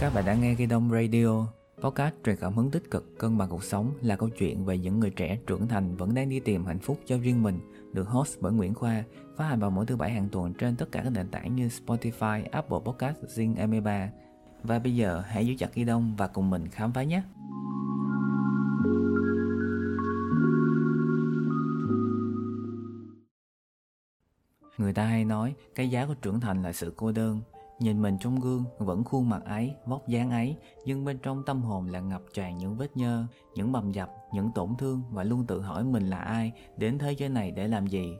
Các bạn đã nghe Ghi Đông Radio, podcast truyền cảm hứng tích cực, cân bằng cuộc sống là câu chuyện về những người trẻ trưởng thành vẫn đang đi tìm hạnh phúc cho riêng mình, được host bởi Nguyễn Khoa, phát hành vào mỗi thứ bảy hàng tuần trên tất cả các nền tảng như Spotify, Apple Podcast, Zing MP3. Và bây giờ hãy giữ chặt Ghi Đông và cùng mình khám phá nhé! Người ta hay nói cái giá của trưởng thành là sự cô đơn Nhìn mình trong gương vẫn khuôn mặt ấy, vóc dáng ấy Nhưng bên trong tâm hồn là ngập tràn những vết nhơ, những bầm dập, những tổn thương Và luôn tự hỏi mình là ai, đến thế giới này để làm gì.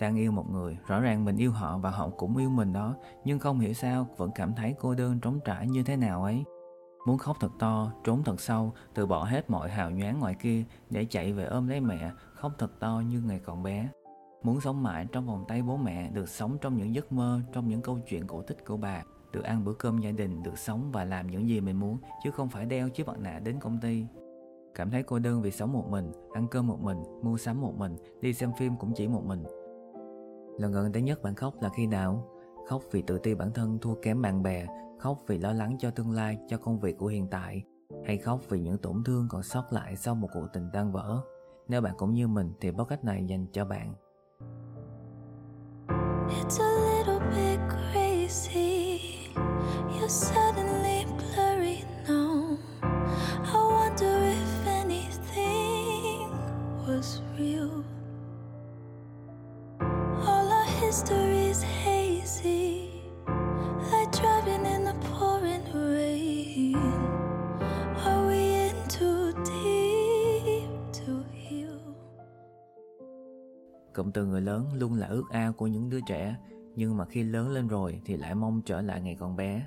Đang yêu một người, rõ ràng mình yêu họ và họ cũng yêu mình đó Nhưng không hiểu sao vẫn cảm thấy cô đơn trống trải như thế nào ấy. Muốn khóc thật to, trốn thật sâu, từ bỏ hết mọi hào nhoáng ngoài kia Để chạy về ôm lấy mẹ, khóc thật to như ngày còn bé. Muốn sống mãi trong vòng tay bố mẹ, được sống trong những giấc mơ, trong những câu chuyện cổ tích của bà, được ăn bữa cơm gia đình, được sống và làm những gì mình muốn, chứ không phải đeo chiếc mặt nạ đến công ty. Cảm thấy cô đơn vì sống một mình, ăn cơm một mình, mua sắm một mình, đi xem phim cũng chỉ một mình. Lần gần đây nhất bạn khóc là khi nào? Khóc vì tự ti bản thân thua kém bạn bè, khóc vì lo lắng cho tương lai, cho công việc của hiện tại, hay khóc vì những tổn thương còn sót lại sau một cuộc tình tan vỡ. Nếu bạn cũng như mình thì podcast này dành cho bạn. It's a little bit crazy. You're suddenly Cụm từ người lớn luôn là ước ao của những đứa trẻ, nhưng mà khi lớn lên rồi thì lại mong trở lại ngày còn bé.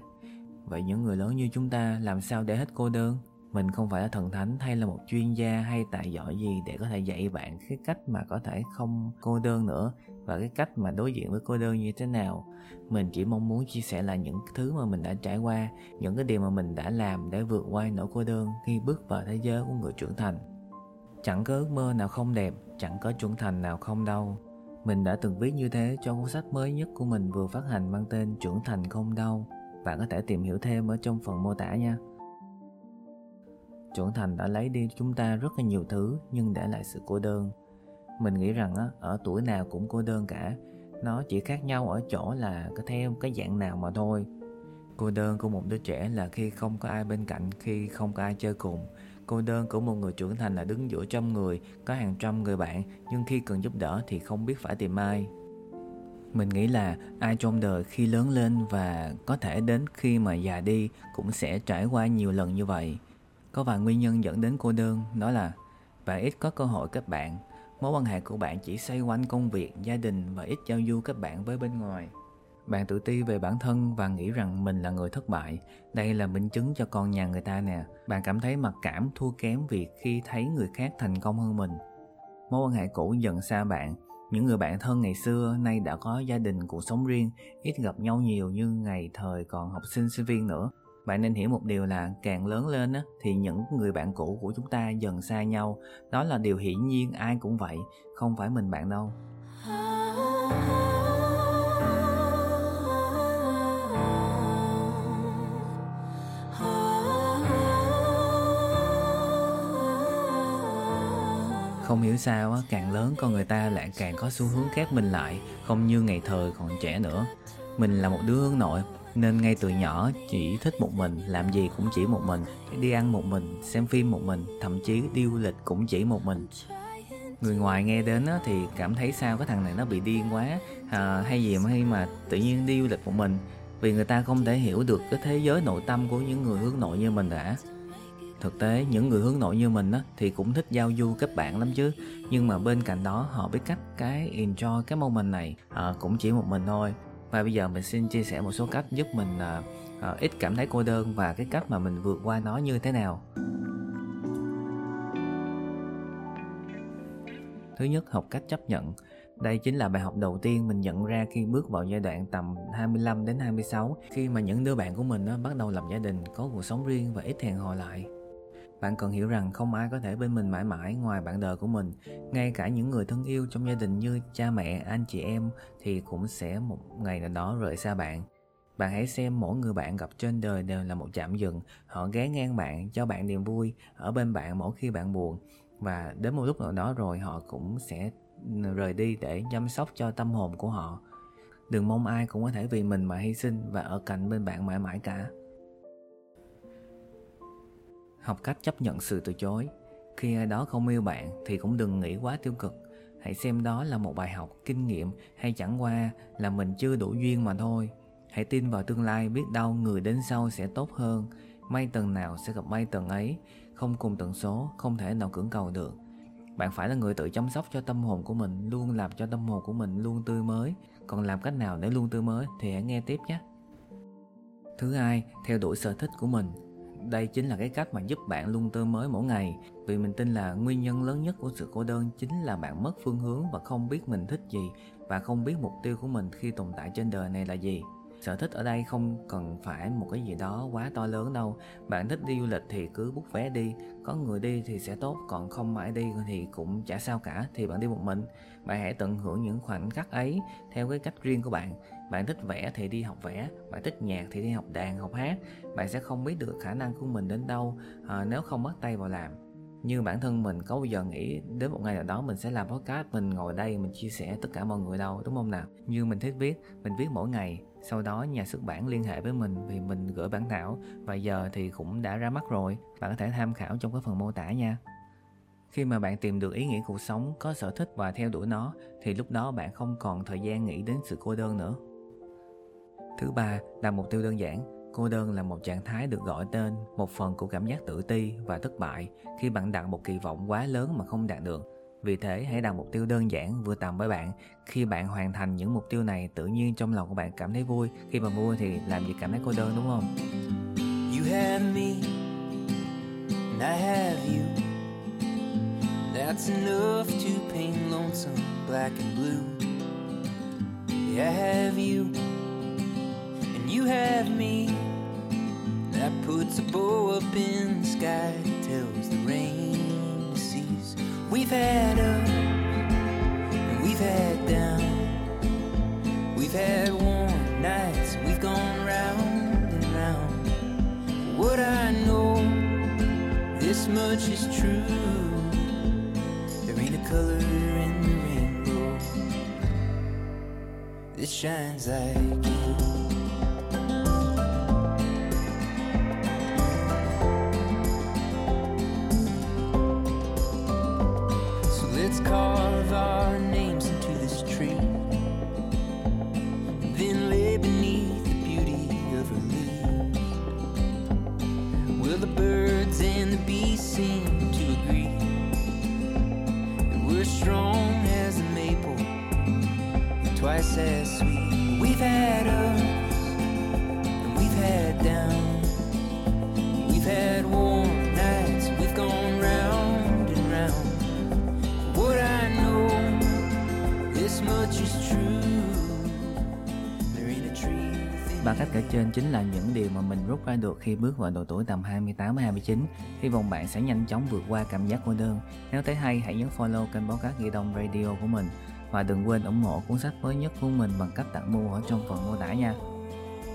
Vậy những người lớn như chúng ta làm sao để hết cô đơn? Mình không phải là thần thánh hay là một chuyên gia hay tài giỏi gì để có thể dạy bạn cái cách mà có thể không cô đơn nữa và cái cách mà đối diện với cô đơn như thế nào. Mình chỉ mong muốn chia sẻ là những thứ mà mình đã trải qua, những cái điều mà mình đã làm để vượt qua nỗi cô đơn khi bước vào thế giới của người trưởng thành chẳng có ước mơ nào không đẹp chẳng có trưởng thành nào không đau. mình đã từng viết như thế cho cuốn sách mới nhất của mình vừa phát hành mang tên Trưởng thành không đau. Bạn có thể tìm hiểu thêm ở trong phần mô tả nha. Trưởng thành đã lấy đi chúng ta rất là nhiều thứ nhưng để lại sự cô đơn. Mình nghĩ rằng ở tuổi nào cũng cô đơn cả. Nó chỉ khác nhau ở chỗ là có theo cái dạng nào mà thôi. Cô đơn của một đứa trẻ là khi không có ai bên cạnh, khi không có ai chơi cùng Cô đơn của một người trưởng thành là đứng giữa trăm người, có hàng trăm người bạn, nhưng khi cần giúp đỡ thì không biết phải tìm ai. Mình nghĩ là ai trong đời khi lớn lên và có thể đến khi mà già đi cũng sẽ trải qua nhiều lần như vậy. Có vài nguyên nhân dẫn đến cô đơn, đó là bạn ít có cơ hội kết bạn, mối quan hệ của bạn chỉ xoay quanh công việc, gia đình và ít giao du kết bạn với bên ngoài. Bạn tự ti về bản thân và nghĩ rằng mình là người thất bại. Đây là minh chứng cho con nhà người ta nè. Bạn cảm thấy mặc cảm thua kém việc khi thấy người khác thành công hơn mình. Mối quan hệ cũ dần xa bạn. Những người bạn thân ngày xưa nay đã có gia đình, cuộc sống riêng, ít gặp nhau nhiều như ngày thời còn học sinh sinh viên nữa. Bạn nên hiểu một điều là càng lớn lên á, thì những người bạn cũ của chúng ta dần xa nhau. Đó là điều hiển nhiên ai cũng vậy, không phải mình bạn đâu. Không hiểu sao á, càng lớn con người ta lại càng có xu hướng khép mình lại, không như ngày thời còn trẻ nữa. Mình là một đứa hướng nội, nên ngay từ nhỏ chỉ thích một mình, làm gì cũng chỉ một mình, đi ăn một mình, xem phim một mình, thậm chí đi du lịch cũng chỉ một mình. Người ngoài nghe đến á, thì cảm thấy sao cái thằng này nó bị điên quá à, hay gì mà hay mà tự nhiên đi du lịch một mình vì người ta không thể hiểu được cái thế giới nội tâm của những người hướng nội như mình đã thực tế những người hướng nội như mình á, thì cũng thích giao du kết bạn lắm chứ. Nhưng mà bên cạnh đó họ biết cách cái enjoy cái moment này à, cũng chỉ một mình thôi. Và bây giờ mình xin chia sẻ một số cách giúp mình à, à, ít cảm thấy cô đơn và cái cách mà mình vượt qua nó như thế nào. Thứ nhất học cách chấp nhận. Đây chính là bài học đầu tiên mình nhận ra khi bước vào giai đoạn tầm 25 đến 26 khi mà những đứa bạn của mình đó bắt đầu lập gia đình, có cuộc sống riêng và ít hẹn hò lại. Bạn cần hiểu rằng không ai có thể bên mình mãi mãi ngoài bạn đời của mình. Ngay cả những người thân yêu trong gia đình như cha mẹ, anh chị em thì cũng sẽ một ngày nào đó rời xa bạn. bạn hãy xem mỗi người bạn gặp trên đời đều là một chạm dừng họ ghé ngang bạn cho bạn niềm vui ở bên bạn mỗi khi bạn buồn và đến một lúc nào đó rồi họ cũng sẽ rời đi để chăm sóc cho tâm hồn của họ đừng mong ai cũng có thể vì mình mà hy sinh và ở cạnh bên bạn mãi mãi cả học cách chấp nhận sự từ chối. Khi ai đó không yêu bạn thì cũng đừng nghĩ quá tiêu cực. Hãy xem đó là một bài học, kinh nghiệm hay chẳng qua là mình chưa đủ duyên mà thôi. Hãy tin vào tương lai, biết đâu người đến sau sẽ tốt hơn. May tầng nào sẽ gặp may tầng ấy. Không cùng tần số, không thể nào cưỡng cầu được. Bạn phải là người tự chăm sóc cho tâm hồn của mình, luôn làm cho tâm hồn của mình luôn tươi mới. Còn làm cách nào để luôn tươi mới thì hãy nghe tiếp nhé. Thứ hai, theo đuổi sở thích của mình đây chính là cái cách mà giúp bạn luôn tươi mới mỗi ngày. Vì mình tin là nguyên nhân lớn nhất của sự cô đơn chính là bạn mất phương hướng và không biết mình thích gì và không biết mục tiêu của mình khi tồn tại trên đời này là gì sở thích ở đây không cần phải một cái gì đó quá to lớn đâu. Bạn thích đi du lịch thì cứ bút vé đi có người đi thì sẽ tốt còn không ai đi thì cũng chả sao cả thì bạn đi một mình. Bạn hãy tận hưởng những khoảnh khắc ấy theo cái cách riêng của bạn. Bạn thích vẽ thì đi học vẽ bạn thích nhạc thì đi học đàn học hát. Bạn sẽ không biết được khả năng của mình đến đâu à, nếu không bắt tay vào làm. Như bản thân mình có bao giờ nghĩ đến một ngày nào đó mình sẽ làm podcast mình ngồi đây mình chia sẻ tất cả mọi người đâu đúng không nào? Như mình thích viết mình viết mỗi ngày sau đó nhà xuất bản liên hệ với mình vì mình gửi bản thảo và giờ thì cũng đã ra mắt rồi. Bạn có thể tham khảo trong cái phần mô tả nha. Khi mà bạn tìm được ý nghĩa cuộc sống, có sở thích và theo đuổi nó, thì lúc đó bạn không còn thời gian nghĩ đến sự cô đơn nữa. Thứ ba, là mục tiêu đơn giản. Cô đơn là một trạng thái được gọi tên, một phần của cảm giác tự ti và thất bại khi bạn đặt một kỳ vọng quá lớn mà không đạt được vì thế, hãy đặt mục tiêu đơn giản, vừa tầm với bạn. Khi bạn hoàn thành những mục tiêu này, tự nhiên trong lòng của bạn cảm thấy vui. Khi mà vui thì làm gì cảm thấy cô đơn, đúng không? You have me, and I have you. That's enough to paint lonesome black and blue. I have you, and you have me. That puts a bow up in the sky. Much is true. There ain't a color in the rainbow that shines like you. seem to agree that we're strong as a maple, twice as sweet. We've had ups and we've had downs, we've had wars. Ba cách kể trên chính là những điều mà mình rút ra được khi bước vào độ tuổi tầm 28-29. Hy vọng bạn sẽ nhanh chóng vượt qua cảm giác cô đơn. Nếu thấy hay, hãy nhấn follow kênh báo cát Ghi Đông Radio của mình và đừng quên ủng hộ cuốn sách mới nhất của mình bằng cách tặng mua ở trong phần mô tả nha.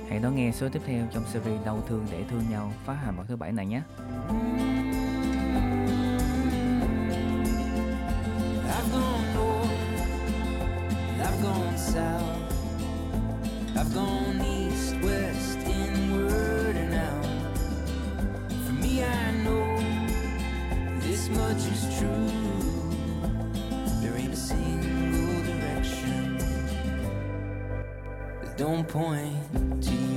Hãy đón nghe số tiếp theo trong series Đau thương để thương nhau phát hành vào thứ bảy này nhé. I've gone north, I've gone south, But it's true. There ain't a single direction that don't point to you.